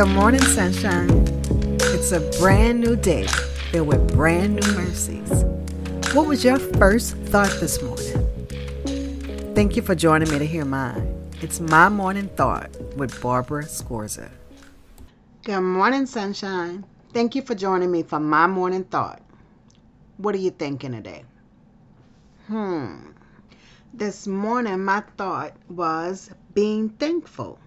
Good morning, sunshine. It's a brand new day filled with brand new mercies. What was your first thought this morning? Thank you for joining me to hear mine. It's my morning thought with Barbara Scorza. Good morning, sunshine. Thank you for joining me for my morning thought. What are you thinking today? Hmm. This morning, my thought was being thankful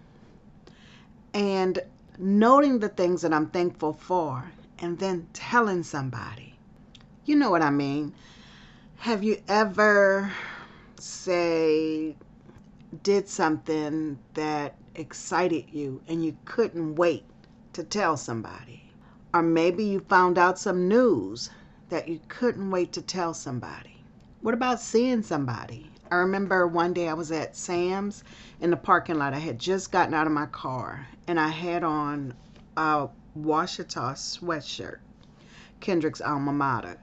and noting the things that I'm thankful for and then telling somebody. You know what I mean? Have you ever, say, did something that excited you and you couldn't wait to tell somebody? Or maybe you found out some news that you couldn't wait to tell somebody. What about seeing somebody? I remember one day I was at Sam's in the parking lot. I had just gotten out of my car and I had on a Ouachita sweatshirt, Kendrick's alma mater.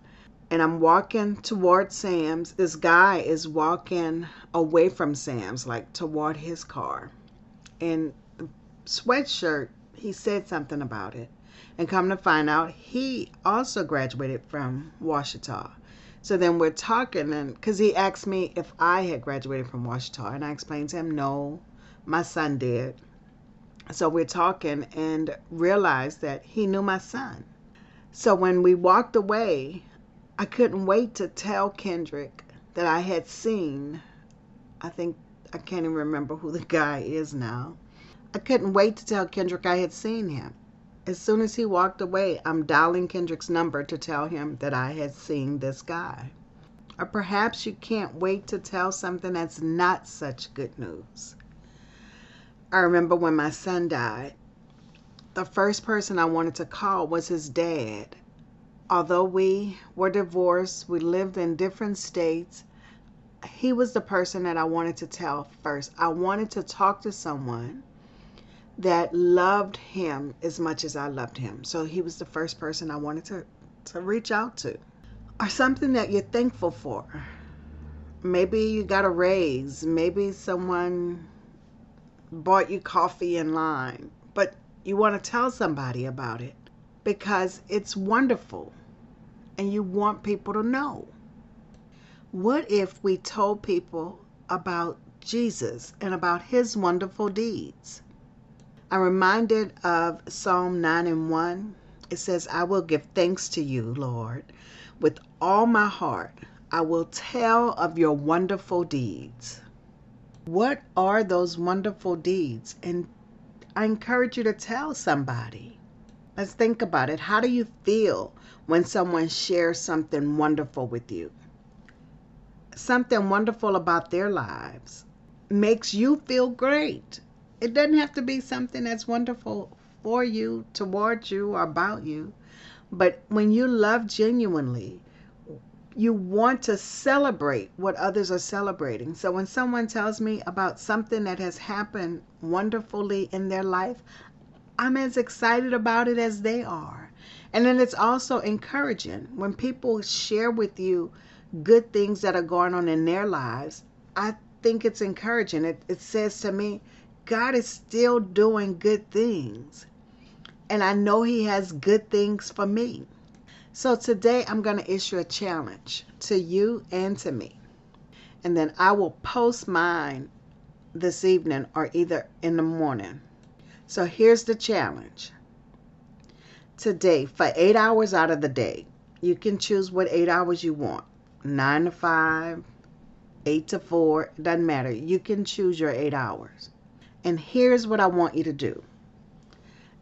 And I'm walking toward Sam's. This guy is walking away from Sam's, like toward his car. And the sweatshirt, he said something about it. And come to find out, he also graduated from Ouachita. So then we're talking, and because he asked me if I had graduated from Ouachita, and I explained to him, no, my son did. So we're talking and realized that he knew my son. So when we walked away, I couldn't wait to tell Kendrick that I had seen, I think, I can't even remember who the guy is now. I couldn't wait to tell Kendrick I had seen him. As soon as he walked away, I'm dialing Kendrick's number to tell him that I had seen this guy. Or perhaps you can't wait to tell something that's not such good news. I remember when my son died, the first person I wanted to call was his dad. Although we were divorced, we lived in different states, he was the person that I wanted to tell first. I wanted to talk to someone that loved him as much as I loved him. So he was the first person I wanted to, to reach out to. Or something that you're thankful for. Maybe you got a raise. Maybe someone bought you coffee in line, but you want to tell somebody about it because it's wonderful and you want people to know. What if we told people about Jesus and about his wonderful deeds? I'm reminded of Psalm 9 and 1. It says, I will give thanks to you, Lord, with all my heart. I will tell of your wonderful deeds. What are those wonderful deeds? And I encourage you to tell somebody. Let's think about it. How do you feel when someone shares something wonderful with you? Something wonderful about their lives makes you feel great. It doesn't have to be something that's wonderful for you, towards you, or about you. But when you love genuinely, you want to celebrate what others are celebrating. So when someone tells me about something that has happened wonderfully in their life, I'm as excited about it as they are. And then it's also encouraging when people share with you good things that are going on in their lives. I think it's encouraging. It, it says to me, God is still doing good things. And I know He has good things for me. So today I'm going to issue a challenge to you and to me. And then I will post mine this evening or either in the morning. So here's the challenge. Today, for eight hours out of the day, you can choose what eight hours you want nine to five, eight to four, doesn't matter. You can choose your eight hours. And here's what I want you to do.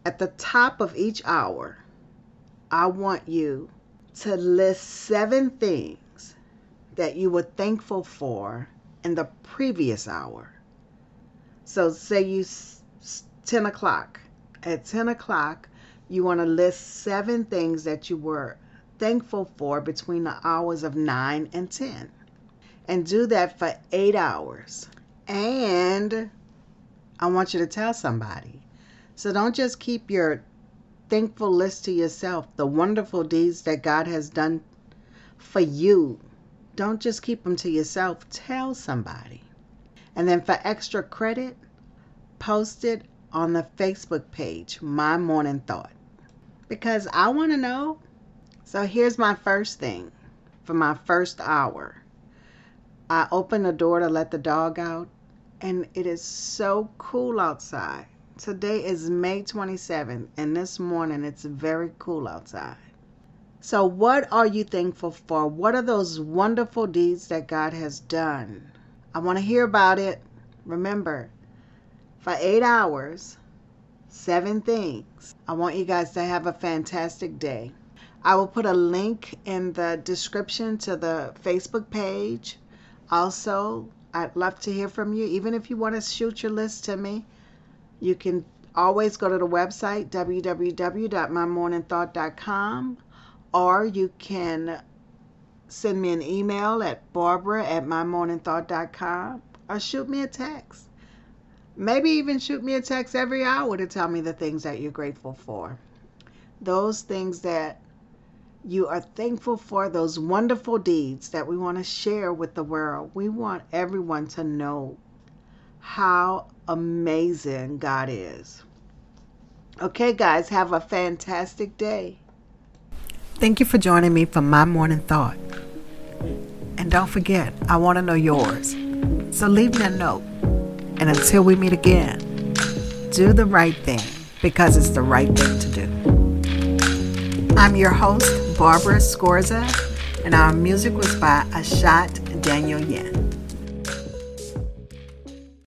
At the top of each hour, I want you to list seven things that you were thankful for in the previous hour. So, say you 10 o'clock. At 10 o'clock, you want to list seven things that you were thankful for between the hours of 9 and 10. And do that for eight hours. And I want you to tell somebody. So don't just keep your thankful list to yourself the wonderful deeds that God has done for you. Don't just keep them to yourself, tell somebody. And then for extra credit, post it on the Facebook page, My Morning Thought, because I want to know. So here's my first thing for my first hour. I open the door to let the dog out, and it is so cool outside. Today is May 27th, and this morning it's very cool outside. So, what are you thankful for? What are those wonderful deeds that God has done? I want to hear about it. Remember, for eight hours, seven things. I want you guys to have a fantastic day. I will put a link in the description to the Facebook page. Also, I'd love to hear from you. Even if you want to shoot your list to me, you can always go to the website www.mymorningthought.com or you can send me an email at barbara at mymorningthought.com or shoot me a text. Maybe even shoot me a text every hour to tell me the things that you're grateful for. Those things that you are thankful for, those wonderful deeds that we want to share with the world. We want everyone to know how amazing God is. Okay, guys, have a fantastic day. Thank you for joining me for my morning thought. And don't forget, I want to know yours. So leave me a note. And until we meet again, do the right thing because it's the right thing to do. I'm your host, Barbara Scorza, and our music was by Ashat Daniel Yen.